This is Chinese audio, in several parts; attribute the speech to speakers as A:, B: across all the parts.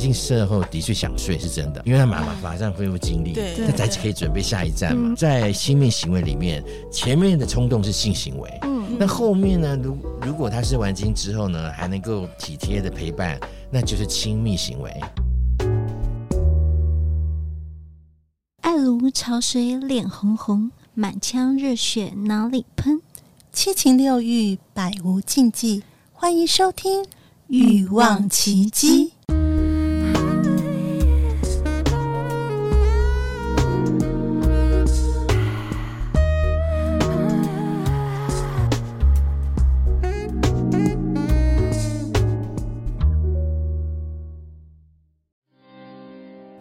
A: 性事后的确想睡是真的，因为他马马马上恢复精力，
B: 对，
A: 他才可以准备下一站嘛。在亲密行为里面，前面的冲动是性行为，嗯，那后面呢？如如果他是完精之后呢，还能够体贴的陪伴，那就是亲密行为。
C: 爱如潮水，脸红红，满腔热血哪里喷？
D: 七情六欲，百无禁忌。欢迎收听《欲望琦姬》。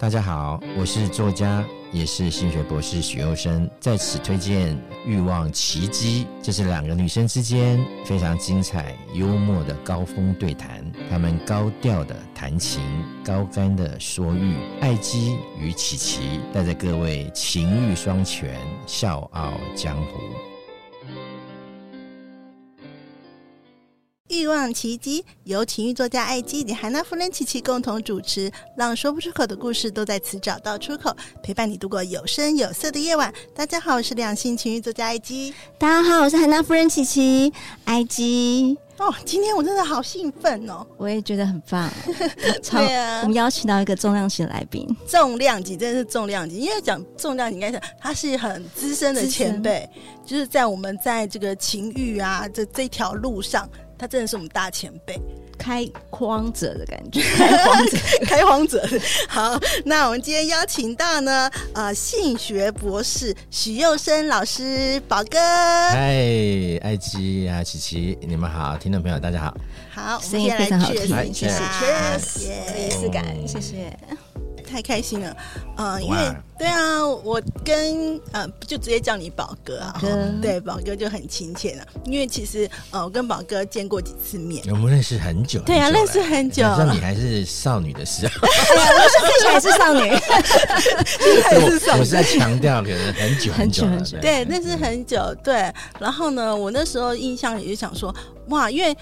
A: 大家好，我是作家，也是心理学博士许又生，在此推荐《欲望奇迹》，这是两个女生之间非常精彩、幽默的高峰对谈，她们高调的谈情，高干的说欲，爱姬与琪琪带着各位情欲双全，笑傲江湖。
D: 望奇迹由情欲作家艾姬与韩娜夫人琪琪共同主持，让说不出口的故事都在此找到出口，陪伴你度过有声有色的夜晚。大家好，我是两性情欲作家艾姬。
C: 大家好，我是韩娜夫人琪琪，艾姬。
D: 哦，今天我真的好兴奋哦！
C: 我也觉得很棒。超 啊，我们邀请到一个重量级来宾，
D: 重量级真的是重量级，因为讲重量级应该是他是很资深的前辈，就是在我们在这个情欲啊这这条路上。他真的是我们大前辈，
C: 开荒者的感觉，
D: 开荒者，开荒者。好，那我们今天邀请到呢，呃，性学博士许佑生老师，宝哥。
A: 嗨，艾姬啊，琪琪，你们好，听众朋友大家好。
C: 好，声音非常好听，谢谢，
D: 谢谢，仪式感，谢谢。太开心了，呃，因为对啊，我跟呃就直接叫你宝哥啊，对，宝哥就很亲切了。因为其实呃，我跟宝哥见过几次面，
A: 我们认识很久，
D: 对啊，认识很久。
A: 那你还是少女的时候，
C: 还是少女，
D: 还是少女。
A: 我是在强调，可能很久很久很久，
D: 对，认识很久，对。然后呢，我那时候印象也就想说，哇，因为。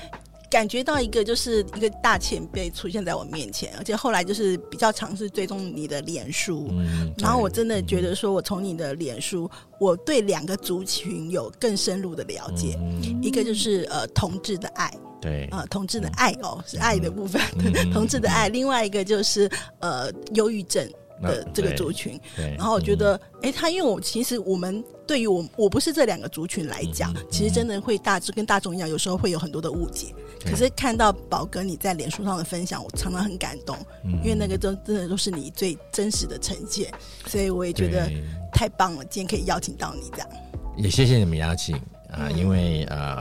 D: 感觉到一个就是一个大前辈出现在我面前，而且后来就是比较尝试追踪你的脸书，嗯、然后我真的觉得说，我从你的脸书，嗯、我对两个族群有更深入的了解，嗯、一个就是呃同志的爱，
A: 对，
D: 呃同志的爱哦是爱的部分，嗯、同志的爱，另外一个就是呃忧郁症的这个族群，然后我觉得，哎、嗯，他因为我其实我们对于我我不是这两个族群来讲，嗯、其实真的会大致跟大众一样，有时候会有很多的误解。可是看到宝哥你在脸书上的分享，我常常很感动，嗯、因为那个都真的都是你最真实的呈现，所以我也觉得太棒了，今天可以邀请到你这样。
A: 也谢谢你们邀请啊，嗯、因为呃，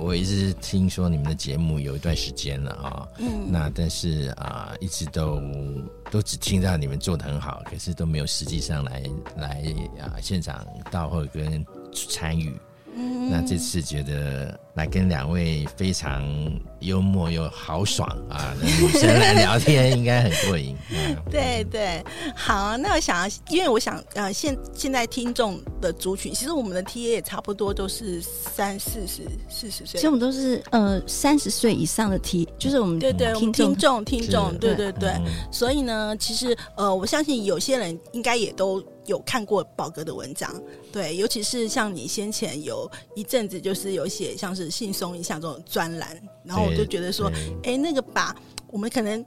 A: 我一直听说你们的节目有一段时间了啊，嗯，那但是啊，一直都都只听到你们做的很好，可是都没有实际上来来啊现场到或者跟参与。那这次觉得来跟两位非常幽默又豪爽啊 的女生来聊天，应该很过瘾。
D: 对对，好，那我想要，因为我想，呃，现现在听众的族群，其实我们的 TA 也差不多都是三四十、四十岁。
C: 其实我们都是呃三十岁以上的 T，就是我们
D: 对对听众听众，对对对。所以呢，其实呃，我相信有些人应该也都。有看过宝哥的文章，对，尤其是像你先前有一阵子就是有写像是性松一下这种专栏，然后我就觉得说，哎，那个把我们可能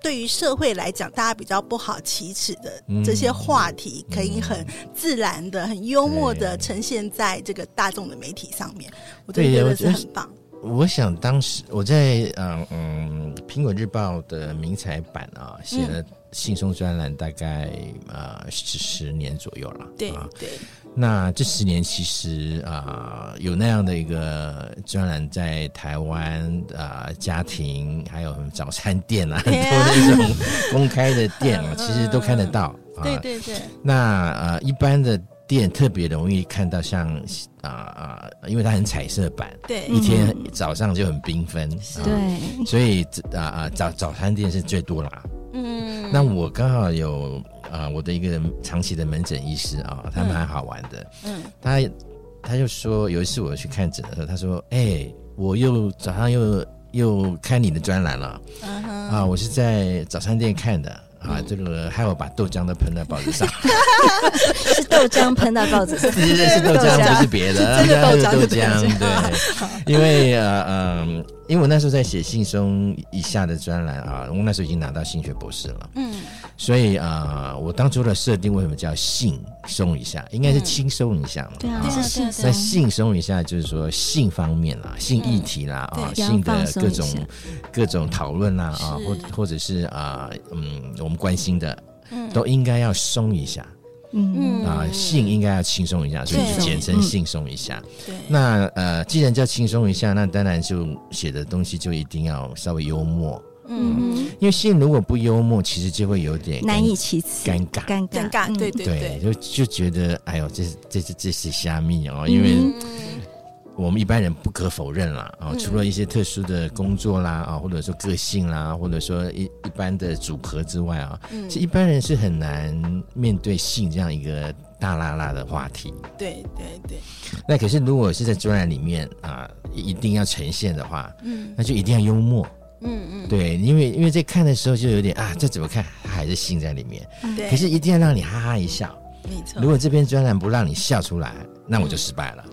D: 对于社会来讲大家比较不好启齿的这些话题，可以很自然的、很幽默的呈现在这个大众的媒体上面，我就觉得是很棒。
A: 我想当时我在嗯嗯苹果日报的名采版啊写了。性松专栏大概呃十十年左右了，
D: 对对。
A: 那这十年其实啊、呃、有那样的一个专栏在台湾啊、呃、家庭还有早餐店啊，很多那种公开的店啊，其实都看得到。
D: 对对对。
A: 那呃一般的店特别容易看到像啊啊、呃，因为它很彩色版，
D: 对，
A: 一天早上就很缤纷，
C: 对、
A: 嗯，所以啊啊早早餐店是最多啦。嗯，那我刚好有啊、呃，我的一个长期的门诊医师啊、哦，他蛮好玩的。嗯，他他就说有一次我去看诊的时候，他说：“哎、欸，我又早上又又看你的专栏了。
D: 嗯哼，
A: 啊，我是在早餐店看的。啊，这个害我把豆浆都喷在报纸上，
C: 是豆浆喷到报纸上，
A: 是是是豆浆，不是别的，
D: 真的豆浆，
A: 豆浆，对，因为呃嗯。呃因为我那时候在写信松以下的专栏啊，我那时候已经拿到性学博士了，嗯，所以啊、呃，我当初的设定为什么叫性松一下，应该是轻松一下嘛，
C: 对啊，是性松。
A: 那性松一下就是说性方面啦，性议题啦啊，性的各种各种讨论啦啊，或或者是啊嗯，我们关心的，都应该要松一下。嗯啊，性应该要轻松一下，所以就简称性松一下。对，那呃，既然叫轻松一下，那当然就写的东西就一定要稍微幽默。嗯，因为性如果不幽默，其实就会有点
C: 难以启齿，
A: 尴尬，
D: 尴尬，尴尬。对对对，
A: 就就觉得哎呦，这是这是这是虾米哦，因为。我们一般人不可否认啦，啊，除了一些特殊的工作啦，啊，或者说个性啦，或者说一一般的组合之外啊，嗯，其实一般人是很难面对性这样一个大拉拉的话题。
D: 对对对。
A: 那可是如果是在专栏里面啊，一定要呈现的话，嗯，那就一定要幽默。嗯嗯。对，因为因为在看的时候就有点啊，这怎么看还是性在里面。对。可是一定要让你哈哈一笑。没错。如果这篇专栏不让你笑出来，那我就失败了。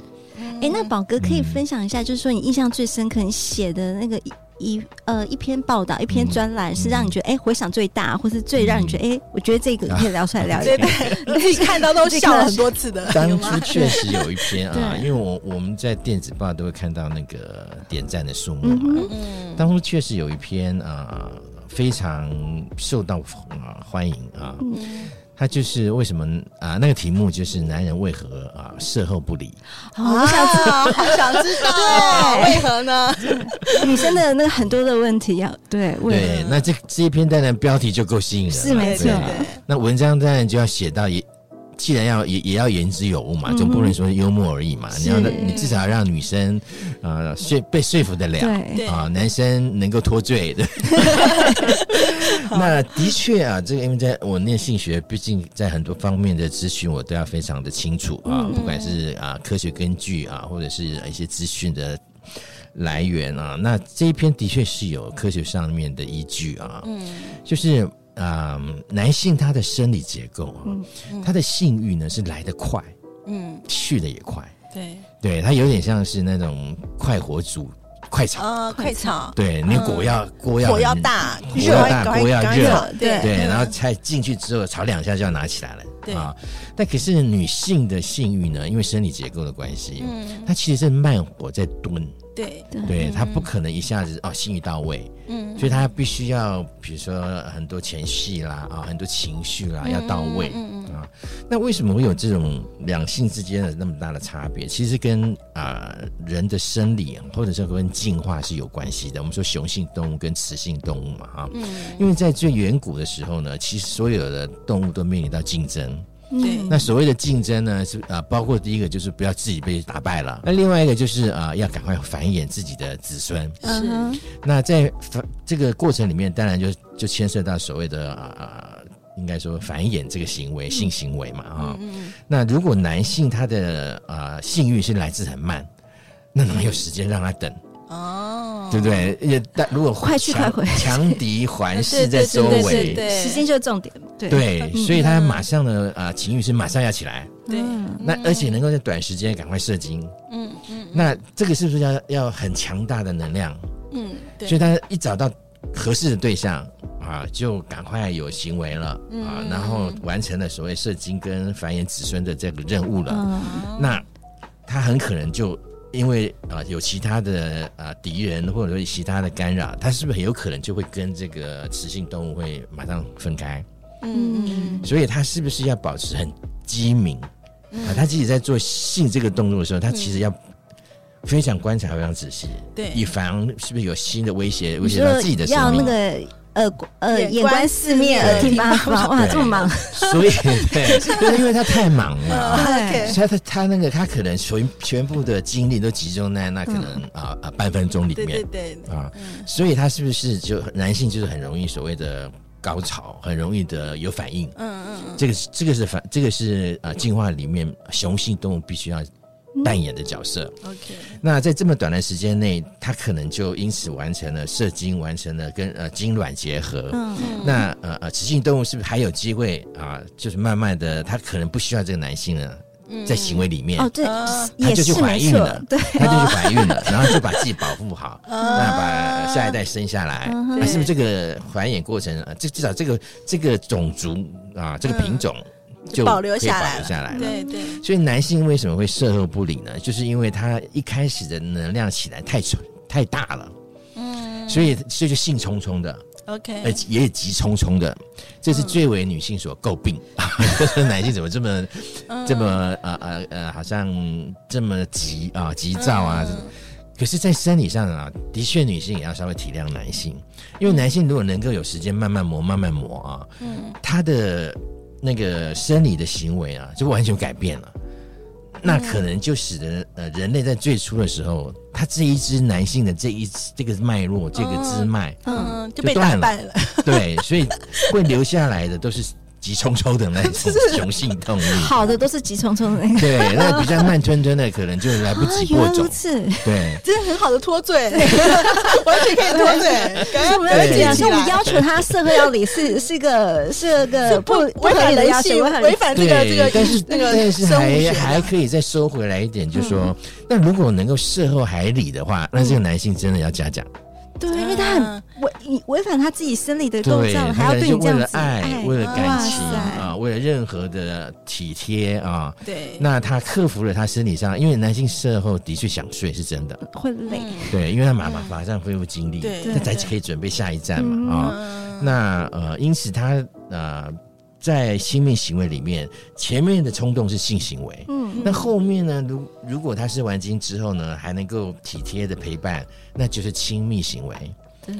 C: 哎，那宝哥可以分享一下，就是说你印象最深刻，你写的那个一一呃一篇报道一篇专栏，是让你觉得哎回响最大，或是最让你觉得哎，我觉得这个可以聊出来 聊一聊。
D: 对可以看到都笑了很多次的。
A: 当初确实有一篇啊，因为我我们在电子报都会看到那个点赞的数目嘛。嗯。当初确实有一篇啊，非常受到啊欢迎啊。嗯。他就是为什么啊？那个题目就是男人为何啊事后不理？
C: 好想知道，
D: 好想知道，对，为何呢？
C: 女生的那个很多的问题要对
A: 对。那这这一篇当然标题就够吸引人了，
C: 是没错。
A: 那文章当然就要写到一。既然要也也要言之有物嘛，总不能说幽默而已嘛。你要你至少要让女生啊说被说服得了啊，男生能够脱罪 的。那的确啊，这个因为在我念性学，毕竟在很多方面的资讯我都要非常的清楚啊，不管是啊科学根据啊，或者是一些资讯的来源啊。那这一篇的确是有科学上面的依据啊，嗯，就是。啊、嗯，男性他的生理结构啊，嗯嗯、他的性欲呢是来得快，嗯，去的也快，
D: 对，
A: 对他有点像是那种快火煮快炒。
D: 啊，快炒，
A: 对，那个、火要锅要
D: 火要大，
A: 火要大，锅要热，
D: 对。
A: 对，然后菜进去之后炒两下就要拿起来了，对。啊。但可是女性的性欲呢，因为生理结构的关系，嗯，它其实是慢火在炖。
D: 对。
A: 对，他不可能一下子哦，性欲到位，嗯，所以他必须要，比如说很多前戏啦，啊，很多情绪啦，要到位，嗯啊，那为什么会有这种两性之间的那么大的差别？其实跟啊人的生理或者是跟进化是有关系的。我们说雄性动物跟雌性动物嘛，哈，嗯，因为在最远古的时候呢，其实所有的动物都面临到竞争。对，那所谓的竞争呢，是啊，包括第一个就是不要自己被打败了，那另外一个就是啊，要赶快繁衍自己的子孙。是，那在繁这个过程里面，当然就就牵涉到所谓的啊，应该说繁衍这个行为，性行为嘛，啊，那如果男性他的啊性欲是来自很慢，那哪有时间让他等？哦，对不对？也但如果
C: 快去快回，
A: 强敌环 视在周围，
C: 时间就是重点。对，
A: 对，所以他马上呢，啊，情欲是马上要起来。对，那而且能够在短时间赶快射精。嗯嗯，那这个是不是要要很强大的能量？嗯，对。所以他一找到合适的对象啊，就赶快有行为了啊，然后完成了所谓射精跟繁衍子孙的这个任务了。那他很可能就。因为啊，有其他的啊敌人，或者说其他的干扰，它是不是很有可能就会跟这个雌性动物会马上分开？嗯嗯，所以它是不是要保持很机敏？啊，他自己在做性这个动作的时候，他其实要非常观察，非常仔细，对，以防是不是有新的威胁威胁到自己的生命。
C: 呃呃，眼观四面，耳听八方，哇，这么忙，
A: 所以对，就是因为他太忙了，他他他那个他可能全全部的精力都集中在那可能啊啊半分钟里面，对对啊，所以他是不是就男性就是很容易所谓的高潮，很容易的有反应，嗯嗯，这个这个是反这个是啊进化里面雄性动物必须要扮演的角色。
D: OK，
A: 那在这么短的时间内，他可能就因此完成了射精，完成了跟呃精卵结合。嗯，那呃呃，雌性动物是不是还有机会啊？就是慢慢的，他可能不需要这个男性了。在行为里面
C: 哦，对，
A: 她就去怀孕了，对，她就去怀孕了，然后就把自己保护好，那把下一代生下来，那是不是这个繁衍过程啊？这至少这个这个种族啊，这个品种就
D: 保留下来，
A: 保留下来了。
D: 对对。
A: 所以男性为什么会射后不理呢？就是因为他一开始的能量起来太太大了，嗯，所以所以就兴冲冲的。
D: OK，
A: 呃，也急匆匆的，这是最为女性所诟病。嗯、男性怎么这么、嗯、这么呃呃呃，好像这么急啊，急躁啊？嗯、可是，在生理上啊，的确女性也要稍微体谅男性，因为男性如果能够有时间慢慢磨、慢慢磨啊，嗯，他的那个生理的行为啊，就完全改变了。那可能就使得呃，人类在最初的时候，他这一支男性的这一这个脉络，这个支脉，
D: 嗯，就被断了。
A: 对，所以会留下来的都是。急匆匆的那种 雄性动物，
C: 好的都是急匆匆的。
A: 对，那比较慢吞吞的，可能就来不及 播种。对，
D: 这是很好的脱罪，完全可以脱罪。我们
C: 讲说，我们要求他射后要理，是是个是个不违反人性，
D: 违反这个这个，
A: 但是那个但是还还可以再收回来一点，就是说，那如果能够事后还理的话，那这个男性真的要嘉奖。
C: 对，因为他很违你违反他自己生理的构造，还要对你这
A: 样了爱，为了感情啊，为了任何的体贴啊。
D: 对，
A: 那他克服了他生理上，因为男性射后的确想睡是真的，
C: 会累。
A: 对，因为他马马马上恢复精力，他才可以准备下一站嘛啊。那呃，因此他呃。在亲密行为里面，前面的冲动是性行为，嗯，那后面呢？如如果他是完精之后呢，还能够体贴的陪伴，那就是亲密行为。嗯，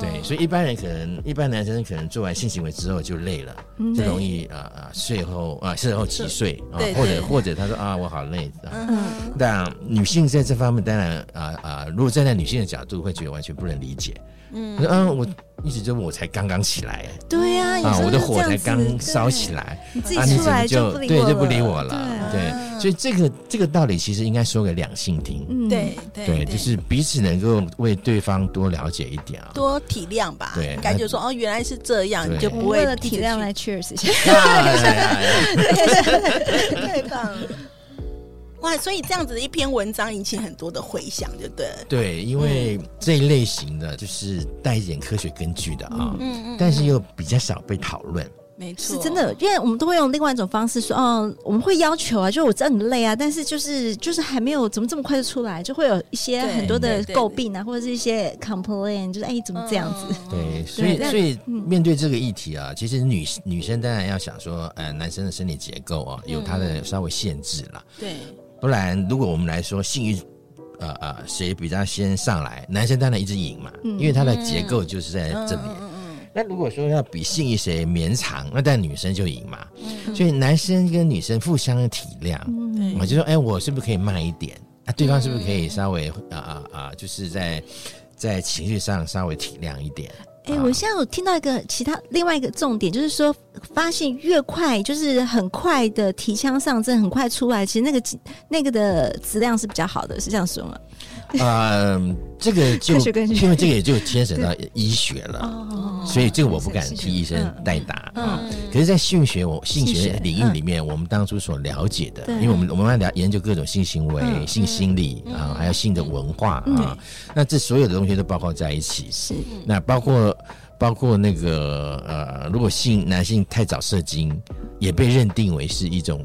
A: 对，所以一般人可能，一般男生可能做完性行为之后就累了，就容易啊啊睡后啊事后急睡啊，或者或者他说啊我好累啊。嗯，那女性在这方面当然啊啊，如果站在女性的角度，会觉得完全不能理解。嗯，嗯，我。一直就我才刚刚起来，
C: 对呀，
A: 啊，我的火才刚烧起来，
C: 你自己出来就
A: 对就不理我了，对，所以这个这个道理其实应该说给两性听，
D: 对对，
A: 就是彼此能够为对方多了解一点啊，
D: 多体谅吧，对，感觉说哦原来是这样，你就不会
C: 体谅来 cheers 一下，
D: 太棒了。哇，所以这样子的一篇文章引起很多的回响，对不
A: 对。对，因为这一类型的就是带一点科学根据的啊，嗯嗯，但是又比较少被讨论。
D: 没错，
C: 是真的，因为我们都会用另外一种方式说，哦，我们会要求啊，就我知道你累啊，但是就是就是还没有怎么这么快就出来，就会有一些很多的诟病啊，或者是一些 complain，就是哎，怎么这样子？
A: 对，所以所以面对这个议题啊，其实女女生当然要想说，呃，男生的生理结构啊，有它的稍微限制了。
D: 对。
A: 不然，如果我们来说性欲，呃呃，谁比较先上来？男生当然一直赢嘛，嗯、因为他的结构就是在这里。嗯嗯、那如果说要比性欲谁绵长，那但女生就赢嘛。嗯、所以男生跟女生互相体谅，我、嗯、就说，哎，我是不是可以慢一点？啊，对方是不是可以稍微啊啊啊，就是在在情绪上稍微体谅一点？
C: 哎、欸，我现在有听到一个其他另外一个重点，就是说，发现越快，就是很快的提枪上阵，很快出来，其实那个那个的质量是比较好的，是这样说吗？
A: 呃，这个就因为这个也就牵扯到医学了，所以这个我不敢替医生代答啊。可是，在性学我性学领域里面，我们当初所了解的，因为我们我们要了研究各种性行为、性心理啊，还有性的文化啊，那这所有的东西都包括在一起。是，那包括包括那个呃，如果性男性太早射精，也被认定为是一种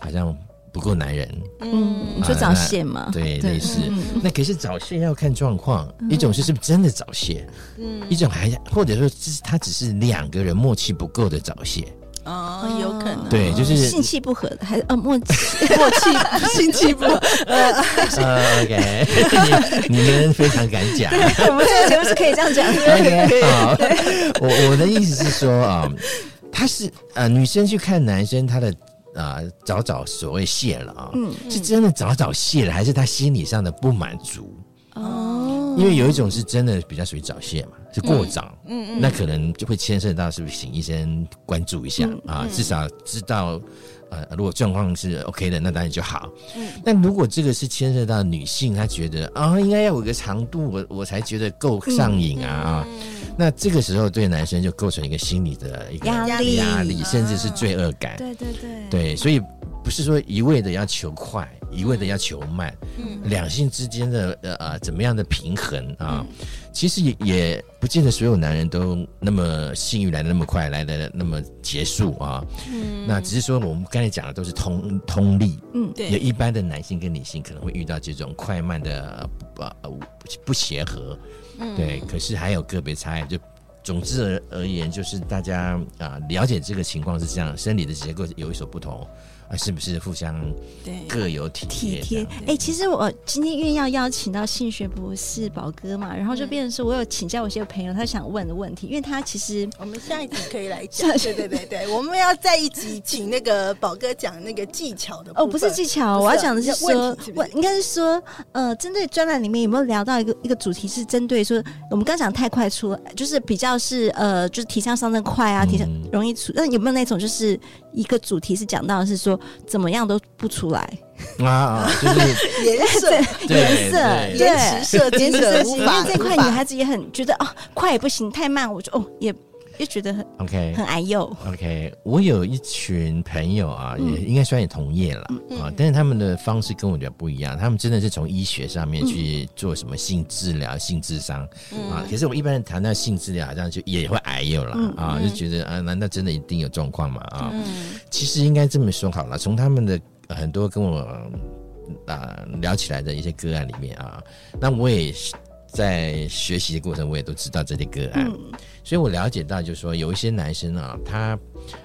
A: 好像。不够男人，
C: 嗯，你说早泄嘛？
A: 对，类似。那可是早泄要看状况，一种是是不是真的早泄，嗯，一种还或者说这是他只是两个人默契不够的早泄，
D: 哦，有可能，
A: 对，就是
C: 性气不合的，还是呃默契。默契。性气不合，
A: 呃，OK，你 你们非常敢讲，
C: 我们这个节目是可以这样讲。的，
A: 好，我我的意思是说啊，他是呃女生去看男生他的。啊，早早所谓谢了啊，嗯，是真的早早谢了，还是他心理上的不满足？哦，因为有一种是真的比较属于早泄嘛，是过早，嗯嗯，那可能就会牵涉到是不是请医生关注一下、嗯、啊，至少知道。呃，如果状况是 OK 的，那当然就好。嗯，但如果这个是牵涉到女性，她觉得啊，应该要有个长度，我我才觉得够上瘾啊，嗯嗯、那这个时候对男生就构成一个心理的一个压力，压力，甚至是罪恶感。
C: 对对对，
A: 对，所以不是说一味的要求快，一味的要求慢，嗯，两性之间的呃呃怎么样的平衡啊？嗯其实也也不见得所有男人都那么性欲来的那么快，来的那么结束啊。嗯，那只是说我们刚才讲的都是通通例。嗯，对。一般的男性跟女性可能会遇到这种快慢的不不不协和。嗯，对。可是还有个别差异，就总之而而言，就是大家啊了解这个情况是这样，生理的结构有一所不同。啊，是不是互相各有体贴？体贴。
C: 哎，其实我今天因为要邀请到性学博士宝哥嘛，然后就变成说我有请教我一些朋友，他想问的问题，因为他其实
D: 我们下一集可以来讲。对对对对，我们要在一集请那个宝哥讲那个技巧的。
C: 哦，不是技巧，我要讲的是说，我应该是说，呃，针对专栏里面有没有聊到一个一个主题是针对说，我们刚讲太快出，就是比较是呃，就是提倡上阵快啊，提倡容易出，那有没有那种就是一个主题是讲到的是说。怎么样都不出来
A: 啊！就是
D: 颜色，
C: 颜色，
D: 延迟设计，
C: 因为这块女孩子也很觉得哦，快也不行，太慢我就哦也。就觉得很 OK，很矮幼。
A: OK，我有一群朋友啊，嗯、也应该算也同业了、嗯、啊，但是他们的方式跟我觉得不一样。他们真的是从医学上面去做什么性治疗、嗯、性智商啊。可是我们一般人谈到性治疗，好像就也会矮幼了、嗯、啊，就觉得啊，难道真的一定有状况吗？啊，嗯、其实应该这么说好了，从他们的很多跟我啊聊起来的一些个案里面啊，那我也。在学习的过程，我也都知道这些个案，嗯、所以我了解到，就是说有一些男生啊，他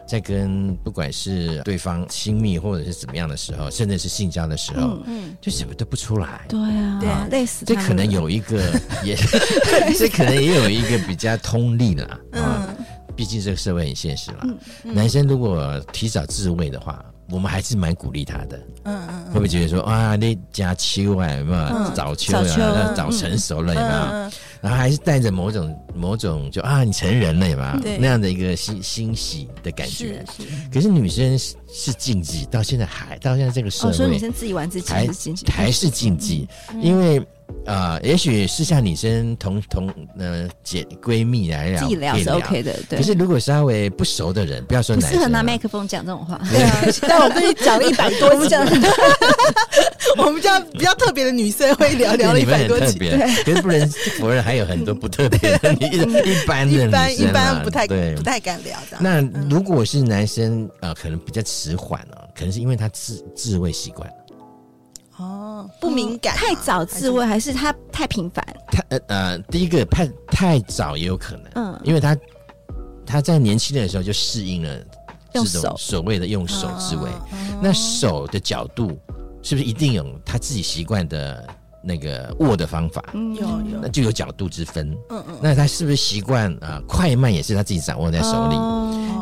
A: 在跟不管是对方亲密或者是怎么样的时候，甚至是性交的时候，嗯，嗯就什么都不出来。
C: 对啊，对啊，类似。
A: 这可能有一个也，这可能也有一个比较通例的啊。毕竟这个社会很现实了，嗯嗯、男生如果提早自慰的话。我们还是蛮鼓励他的，嗯嗯，会不会觉得说啊，那加秋啊，有没有？早秋啊，早成熟了有没有？然后还是带着某种某种就啊，你成人了有没有？那样的一个欣欣喜的感觉。可是女生是禁忌，到现在还到现在这个社会，
C: 说女生自己玩自己还是禁忌，
A: 因为。啊、呃，也许是像女生同同呃姐闺蜜来聊，自己聊是 OK 的。对，可是如果稍微不熟的人，不要说男生，不适合
C: 拿麦克风讲这种话。
D: 对啊，但我跟你讲了一百多集，我们家比较特别的女生会聊聊了一百多集。
A: 对，可是不能否认还有很多不特别的，一般的女生
D: 一般不太对，不太敢聊的。
A: 那如果是男生啊、呃，可能比较迟缓了，可能是因为他自自慰习惯。
D: 哦，不敏感，
C: 太早自慰还是他太频繁？
A: 他呃呃，第一个太太早也有可能，嗯，因为他他在年轻的时候就适应了这种所谓的用手自慰，那手的角度是不是一定有他自己习惯的那个握的方法？有有，那就有角度之分。嗯嗯，那他是不是习惯啊？快慢也是他自己掌握在手里，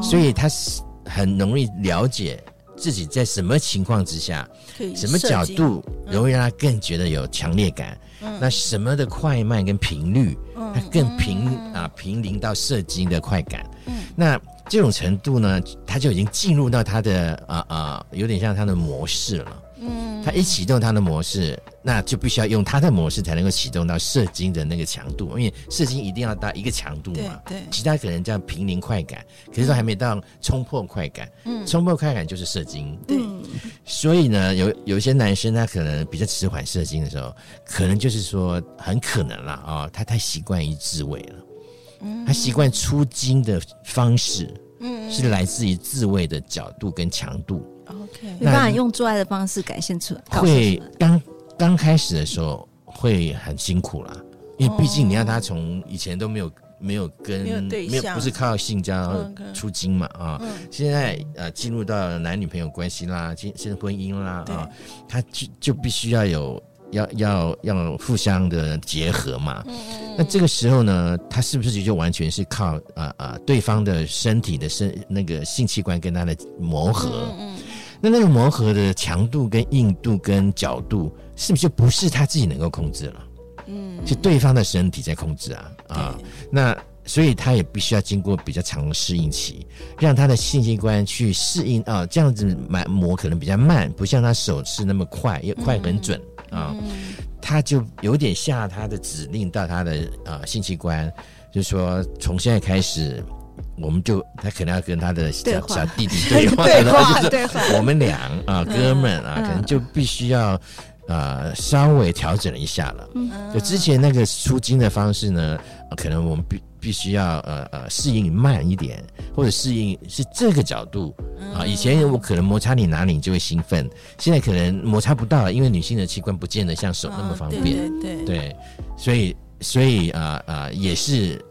A: 所以他是很容易了解。自己在什么情况之下，什么角度容易让他更觉得有强烈感？嗯、那什么的快慢跟频率，他更平、嗯、啊平临到射精的快感。嗯、那这种程度呢，他就已经进入到他的啊啊，有点像他的模式了。嗯，他一启动他的模式，那就必须要用他的模式才能够启动到射精的那个强度，因为射精一定要到一个强度嘛。对，对其他可能叫平临快感，可是都还没到冲破快感。嗯，冲破快感就是射精。对，所以呢，有有一些男生他可能比较迟缓射精的时候，可能就是说很可能了啊、哦，他太习惯于自慰了。嗯，他习惯出精的方式，嗯，是来自于自慰的角度跟强度。
C: OK，没办法用做爱的方式展现出来。
A: 会刚刚开始的时候会很辛苦啦，因为毕竟你让他从以前都没有没有跟没有对象，没有不是靠性交出精嘛啊，嗯、现在呃进入到男女朋友关系啦，进进婚姻啦啊，他就就必须要有要要要互相的结合嘛。嗯、那这个时候呢，他是不是就完全是靠啊啊对方的身体的身那个性器官跟他的磨合？嗯嗯那那个磨合的强度跟硬度跟角度，是不是就不是他自己能够控制了？嗯，是对方的身体在控制啊啊，那所以他也必须要经过比较长的适应期，让他的性器官去适应啊，这样子慢磨可能比较慢，不像他手是那么快，也快很准啊，他就有点下他的指令到他的啊性器官，就是说从现在开始。我们就他可能要跟他的小小弟弟 对话，对话，我们俩啊哥们啊，可能就必须要呃稍微调整一下了。就之前那个出金的方式呢，可能我们必必须要呃呃适应慢一点，或者适应是这个角度啊。以前我可能摩擦你哪里你就会兴奋，现在可能摩擦不到了，因为女性的器官不见得像手那么方便。对对，所以所以啊啊也是。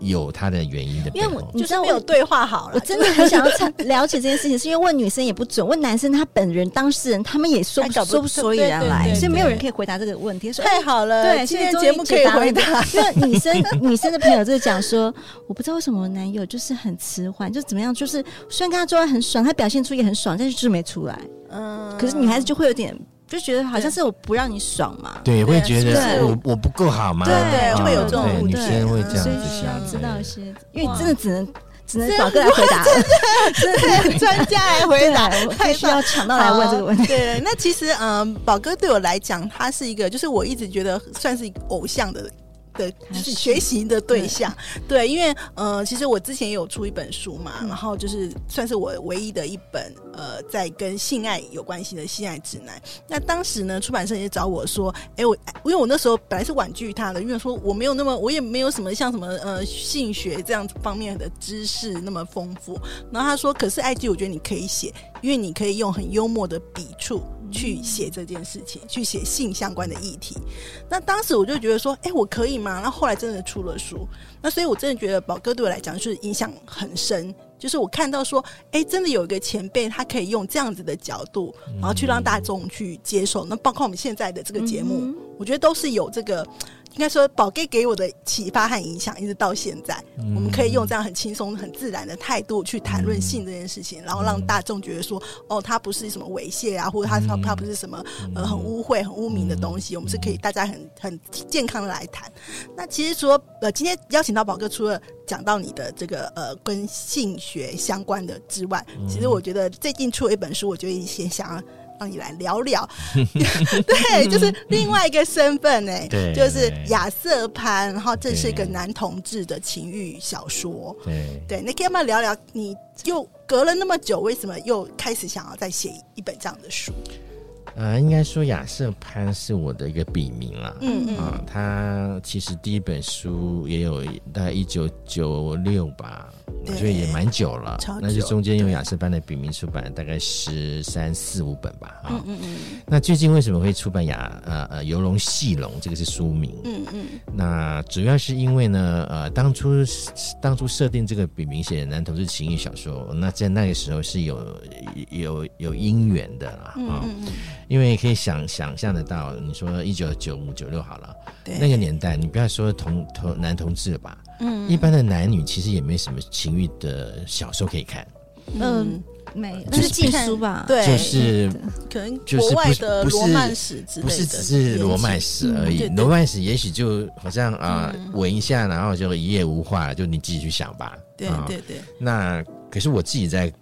A: 有他的原因的，
C: 因为我
D: 你知道没有对话好了，
C: 我真的很想要 了解这件事情，是因为问女生也不准，问男生他本人当事人他们也说不说不所以然来，所以没有人可以回答这个问题。
D: 太好了，对，今天节目可以回答。
C: 因为女生女生的朋友就讲说，我不知道为什么我男友就是很迟缓，就怎么样，就是虽然跟他做爱很爽，他表现出也很爽，但是就是没出来。嗯，可是女孩子就会有点。就觉得好像是我不让你爽嘛，
A: 对，会觉得我我不够好嘛？
C: 对对，会有这种
A: 女生会这样子想，
C: 知道一些，因为真的只能只能宝哥来回答，
D: 真的专家来回答，
C: 太需要抢到来问这个问题。
D: 对，那其实嗯，宝哥对我来讲，他是一个，就是我一直觉得算是一个偶像的。的学习的对象，对，因为呃，其实我之前也有出一本书嘛，然后就是算是我唯一的一本呃，在跟性爱有关系的性爱指南。那当时呢，出版社也找我说，哎，我因为我那时候本来是婉拒他的，因为说我没有那么，我也没有什么像什么呃性学这样子方面的知识那么丰富。然后他说，可是艾姬，我觉得你可以写，因为你可以用很幽默的笔触。去写这件事情，去写性相关的议题。那当时我就觉得说，哎、欸，我可以吗？那后来真的出了书。那所以我真的觉得宝哥对我来讲就是影响很深。就是我看到说，哎、欸，真的有一个前辈，他可以用这样子的角度，然后去让大众去接受。那包括我们现在的这个节目，嗯、我觉得都是有这个。应该说，宝 Gay 给我的启发和影响，一直到现在，嗯、我们可以用这样很轻松、很自然的态度去谈论性这件事情，嗯、然后让大众觉得说，哦，它不是什么猥亵啊，或者它它它不是什么呃很污秽、很污名的东西，我们是可以大家很很健康的来谈。那其实说，呃，今天邀请到宝哥，除了讲到你的这个呃跟性学相关的之外，其实我觉得最近出了一本书，我就先想。让你来聊聊，对，就是另外一个身份呢，对，就是亚瑟潘，然后这是一个男同志的情欲小说，对，对，那可以要不要聊聊？你又隔了那么久，为什么又开始想要再写一本这样的书？
A: 呃，应该说亚瑟潘是我的一个笔名啦。嗯嗯啊，他其实第一本书也有大概一九九六吧，对所以也蛮久了。久那就中间用亚瑟潘的笔名出版，大概十三四五本吧。啊、嗯嗯嗯。那最近为什么会出版亚呃呃游龙戏龙？这个是书名。嗯嗯。那主要是因为呢，呃，当初当初设定这个笔名写男同志情欲小说，那在那个时候是有有有姻缘的啦。嗯嗯嗯。因为可以想想象得到，你说一九九五九六好了，那个年代，你不要说同同男同志了吧，嗯，一般的男女其实也没什么情欲的小说可以看，
C: 嗯，没，那是禁书吧？
A: 对，就是
D: 可能国外的罗曼史之类的，
A: 不是只是罗曼史而已，罗曼史也许就好像啊，闻一下，然后就一夜无话，就你自己去想吧。
D: 对对对。
A: 那可是我自己在。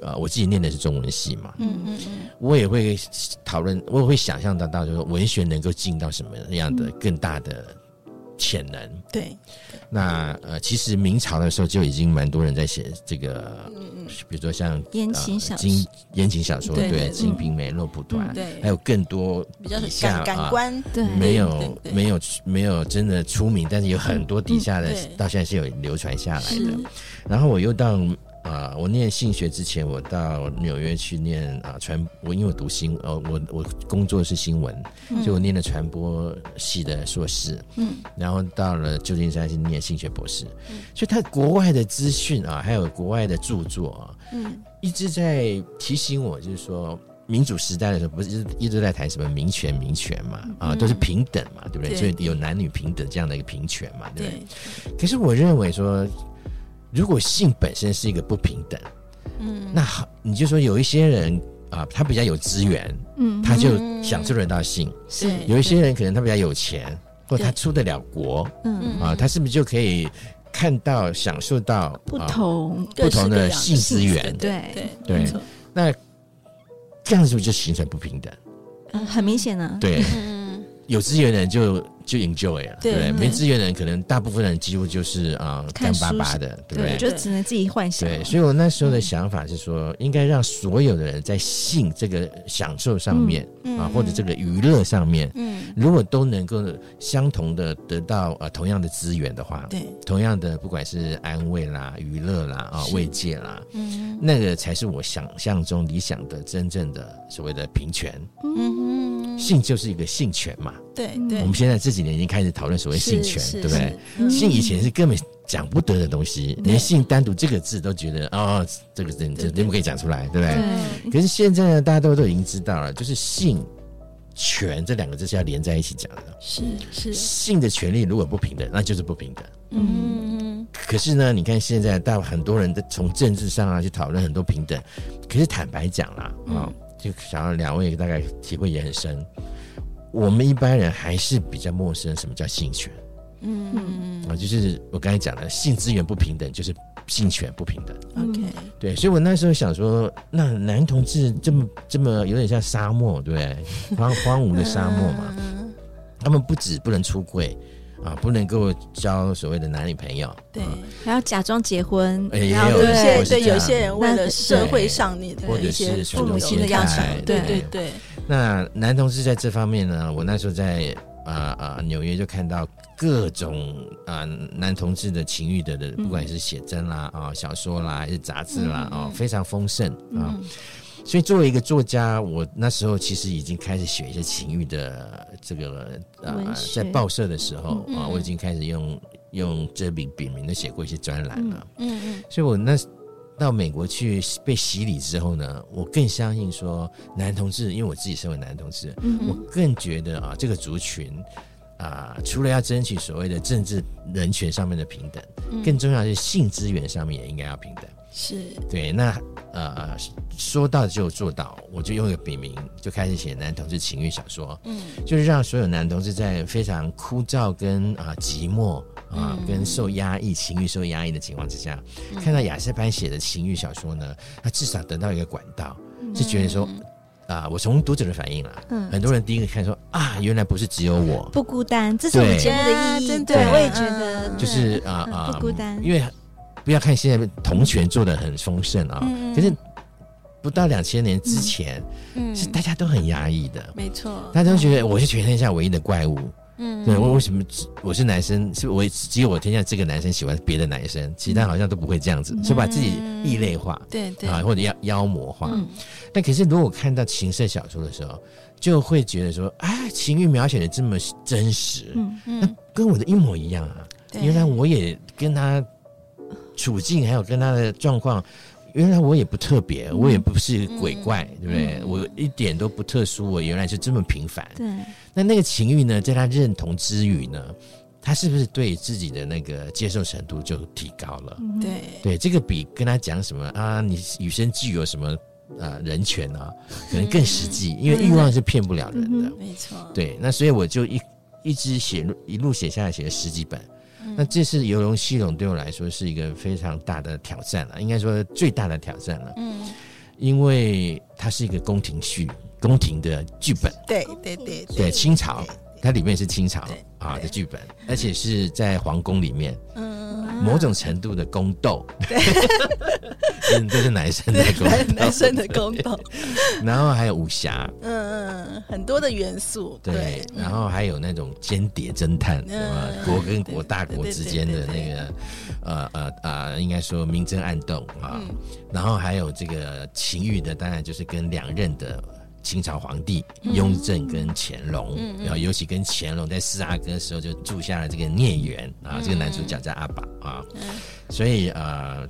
A: 呃，我自己念的是中文系嘛，嗯嗯嗯，我也会讨论，我也会想象得到，就是文学能够进到什么样的更大的潜能。
D: 对，
A: 那呃，其实明朝的时候就已经蛮多人在写这个，嗯比如说像
C: 言情小说，
A: 言情小说，对，《金瓶梅》《肉蒲团》，对，还有更多
D: 比较感感官，对，
A: 没有没有没有真的出名，但是有很多底下的到现在是有流传下来的。然后我又到。啊，我念性学之前，我到纽约去念啊传，我因为我读新，呃，我我工作是新闻，嗯、所以我念了传播系的硕士，嗯，然后到了旧金山去念性学博士，嗯，所以他国外的资讯啊，还有国外的著作啊，嗯，一直在提醒我，就是说民主时代的时候，不是一直一直在谈什么民权民权嘛，啊，都是平等嘛，对不对？对所以有男女平等这样的一个平权嘛，对不对？对可是我认为说。如果性本身是一个不平等，嗯，那好，你就说有一些人啊，他比较有资源，嗯，他就享受得到性，是；有一些人可能他比较有钱，或他出得了国，
C: 嗯。
A: 啊，他是不是就可以看到、享受到
C: 不同
A: 不同的性资源？
C: 对
D: 对。
A: 对，那这样是不是就形成不平等？
C: 嗯，很明显呢。
A: 对，有资源的人就。就 enjoy 了，对，对，没资源的人可能大部分人几乎就是啊干巴巴的，对不对？
C: 就只能自己幻想。
A: 对，所以我那时候的想法是说，应该让所有的人在性这个享受上面啊，或者这个娱乐上面，嗯，如果都能够相同的得到呃同样的资源的话，对，同样的不管是安慰啦、娱乐啦啊、慰藉啦，嗯，那个才是我想象中理想的真正的所谓的平权。嗯，性就是一个性权嘛。
D: 对对，
A: 我们现在这几年已经开始讨论所谓性权，对不对？性以前是根本讲不得的东西，连性单独这个字都觉得哦，这个字这怎么可以讲出来，对不对？可是现在呢，大家都都已经知道了，就是性权这两个字是要连在一起讲的。
D: 是是，
A: 性的权利如果不平等，那就是不平等。嗯，可是呢，你看现在大很多人在从政治上啊去讨论很多平等，可是坦白讲啦，啊，就想要两位大概体会也很深。我们一般人还是比较陌生，什么叫性权？嗯嗯啊，就是我刚才讲的，性资源不平等，就是性权不平等。
D: OK，
A: 对，所以我那时候想说，那男同志这么这么有点像沙漠，对不对？荒荒芜的沙漠嘛，他们不止不能出柜啊，不能够交所谓的男女朋友，
D: 对，
C: 还要假装结婚，
A: 也有
D: 有些对有些人为了社会上你的一些父母亲的要求，对对对。
A: 那男同志在这方面呢，我那时候在啊啊纽约就看到各种啊、呃、男同志的情欲的的，不管是写真啦啊、哦、小说啦还是杂志啦啊、嗯哦，非常丰盛啊。嗯、所以作为一个作家，我那时候其实已经开始写一些情欲的这个啊，呃、在报社的时候啊、我已经开始用用这笔笔名的写过一些专栏了。嗯嗯，所以我那。到美国去被洗礼之后呢，我更相信说男同志，因为我自己身为男同志，嗯、我更觉得啊，这个族群啊，除了要争取所谓的政治人权上面的平等，嗯、更重要的是性资源上面也应该要平等。
D: 是。
A: 对，那呃说到就做到，我就用一个笔名就开始写男同志情欲小说，嗯，就是让所有男同志在非常枯燥跟啊、呃、寂寞。啊，跟受压抑、情欲受压抑的情况之下，嗯、看到亚瑟潘写的情欲小说呢，他至少得到一个管道，嗯、是觉得说，啊，我从读者的反应啦，嗯，很多人第一个看说啊，原来不是只有我。
C: 不孤单，这是我们节目的意义，对，我也觉得就是啊啊不孤单，
A: 因为不要看现在同权做的很丰盛啊，嗯、可是不到两千年之前，嗯，是大家都很压抑的，
D: 没错，
A: 大家都觉得我是全天下唯一的怪物。嗯，对，我为什么我是男生？是我只有我天下这个男生喜欢别的男生，其他好像都不会这样子，就把自己异类化，对对。啊，或者妖妖魔化。但可是如果看到情色小说的时候，就会觉得说，啊，情欲描写的这么真实，嗯嗯，那跟我的一模一样啊。原来我也跟他处境，还有跟他的状况。原来我也不特别，我也不是鬼怪，嗯、对不对？嗯、我一点都不特殊，我原来是这么平凡。对，那那个情欲呢，在他认同之余呢，他是不是对自己的那个接受程度就提高了？对，对，这个比跟他讲什么啊，你与生俱有什么啊人权啊，可能更实际，嗯、因为欲望是骗不了人的。没错。对，那所以我就一一直写，一路写下来，写了十几本。那这次游龙戏龙对我来说是一个非常大的挑战了，应该说最大的挑战了。嗯，因为它是一个宫廷剧，宫廷的剧本。
D: 对对对
A: 对，清朝，它里面是清朝啊的剧本，而且是在皇宫里面。嗯。某种程度的宫斗，对，嗯，这是男生的宫斗，
D: 男生的宫斗，
A: 然后还有武侠，
D: 嗯嗯，很多的元素，
A: 对，然后还有那种间谍侦探？国跟国、大国之间的那个，呃呃呃，应该说明争暗斗啊，然后还有这个情欲的，当然就是跟两任的。清朝皇帝雍正跟乾隆，嗯、然后尤其跟乾隆在四阿哥的时候就住下了这个孽缘啊，嗯、这个男主角叫阿宝啊，嗯、所以呃，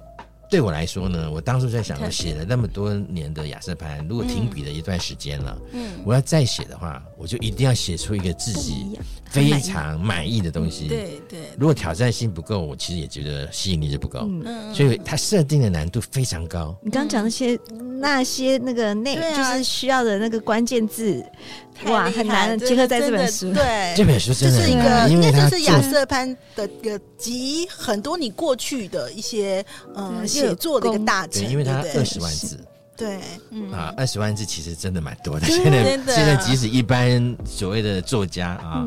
A: 对我来说呢，我当初在想，我写了那么多年的亚瑟潘，如果停笔了一段时间了，嗯，我要再写的话，我就一定要写出一个自己非常满意的东西。
D: 对对，
A: 如果挑战性不够，我其实也觉得吸引力就不够。嗯，所以它设定的难度非常高。
C: 你刚刚讲那些那些那个内，就是需要的那个关键字，哇，很难结合在这本书。
D: 对，
A: 这本书真的
D: 是一个，因为这是亚瑟潘的一个集很多你过去的一些嗯。写作的一个大成，
A: 对，因为他二十万字，
D: 对，嗯
A: 啊，二十万字其实真的蛮多的。现在现在即使一般所谓的作家啊，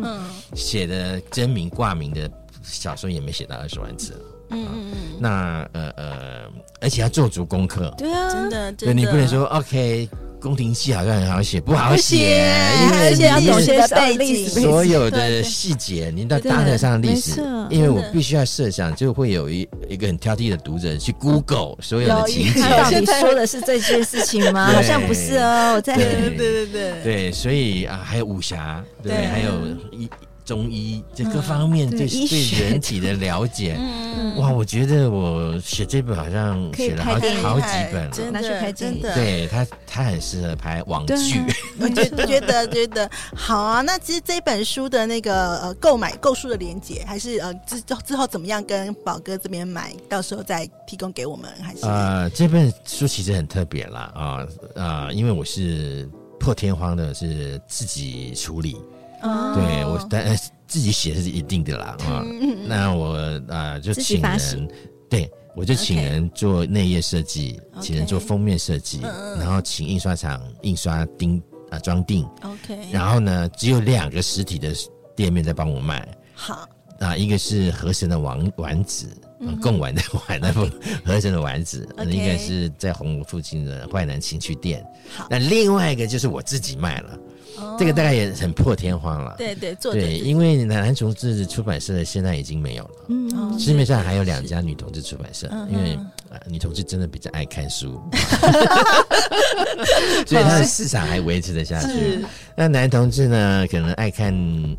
A: 写的真名挂名的小说也没写到二十万字。嗯嗯嗯。那呃呃，而且要做足功课。
D: 对啊，真的，
A: 对，你不能说 OK。宫廷戏好像很好写，不好写，
C: 因为你要懂些背景，
A: 所有的细节，您都搭得上历史。因为我必须要设想，就会有一一个很挑剔的读者去 Google 所有的情节，
C: 到底说的是这件事情吗？好像不是哦。我在
D: 对 对对对
A: 对，所以啊，还有武侠，对，还有一。中医这各方面对对人体的了解，哇，我觉得我写这本好像写了好好几本了，
C: 真的真的，
A: 对他他很适合拍网剧，
D: 我觉觉得觉得好啊。那其实这本书的那个呃购买购书的链接，还是呃之之后怎么样跟宝哥这边买，到时候再提供给我们，还是？
A: 呃，这本书其实很特别啦啊啊，因为我是破天荒的是自己处理。哦，对我但自己写是一定的啦啊，那我啊就请人，对我就请人做内页设计，请人做封面设计，然后请印刷厂印刷钉啊装订
D: ，OK，
A: 然后呢只有两个实体的店面在帮我卖，
D: 好。
A: 啊，一个是和神的丸丸子，贡丸的丸，那不 河神的丸子，一个是在红楼附近的坏南情趣店，好，那另外一个就是我自己卖了。这个大概也很破天荒了，
D: 对对，
A: 对，因为男男同志出版社现在已经没有了，嗯，市面上还有两家女同志出版社，因为女同志真的比较爱看书，所以它的市场还维持得下去。那男同志呢，可能爱看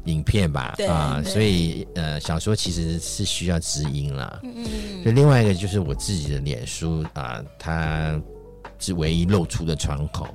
A: 影片吧，啊，所以呃，小说其实是需要知音啦，嗯嗯，所以另外一个就是我自己的脸书啊，它是唯一露出的窗口。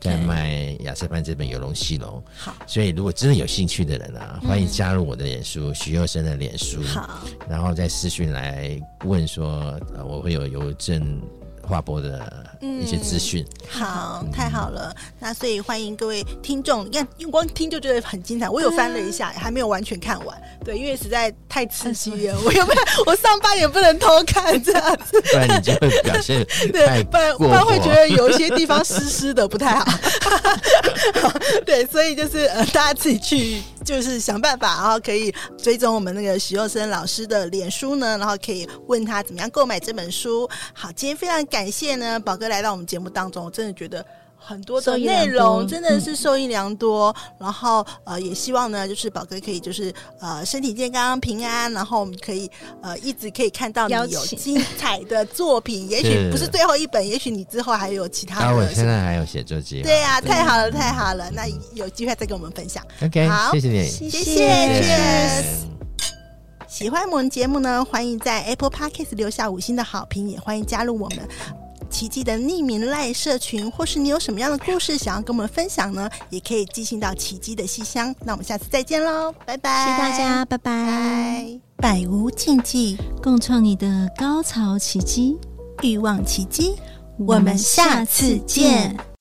A: 在卖亚瑟班这本《游龙戏龙》，好，所以如果真的有兴趣的人啊，欢迎加入我的脸书徐佑生的脸书，好，然后再私讯来问说，呃，我会有邮政。划拨的一些资讯，
D: 嗯，好，太好了。那所以欢迎各位听众，你看，用光听就觉得很精彩。我有翻了一下，还没有完全看完。对，因为实在太刺激了，我有没有？我上班也不能偷看这样子，
A: 不然你就会表现 对，
D: 不然不然会觉得有一些地方湿湿的不太好。对，所以就是呃，大家自己去。就是想办法，然后可以追踪我们那个许佑生老师的脸书呢，然后可以问他怎么样购买这本书。好，今天非常感谢呢，宝哥来到我们节目当中，我真的觉得。很多的内容真的是受益良多，嗯、然后呃也希望呢，就是宝哥可以就是呃身体健康平安，然后我们可以呃一直可以看到你有精彩的作品，也许不是最后一本，也许你之后还有其他的。
A: 啊，我现在还有写作机会。
D: 对呀、啊，太好了，太好了，那有机会再跟我们分享。
A: OK，
D: 好，
A: 谢谢你，
D: 谢谢。喜欢我们节目呢，欢迎在 Apple Podcast 留下五星的好评，也欢迎加入我们。奇迹的匿名赖社群，或是你有什么样的故事想要跟我们分享呢？也可以寄信到奇迹的信箱。那我们下次再见喽，拜拜！
C: 谢谢大家，拜拜！
D: 百无禁忌，
C: 共创你的高潮奇迹，
D: 欲望奇迹，我们下次见。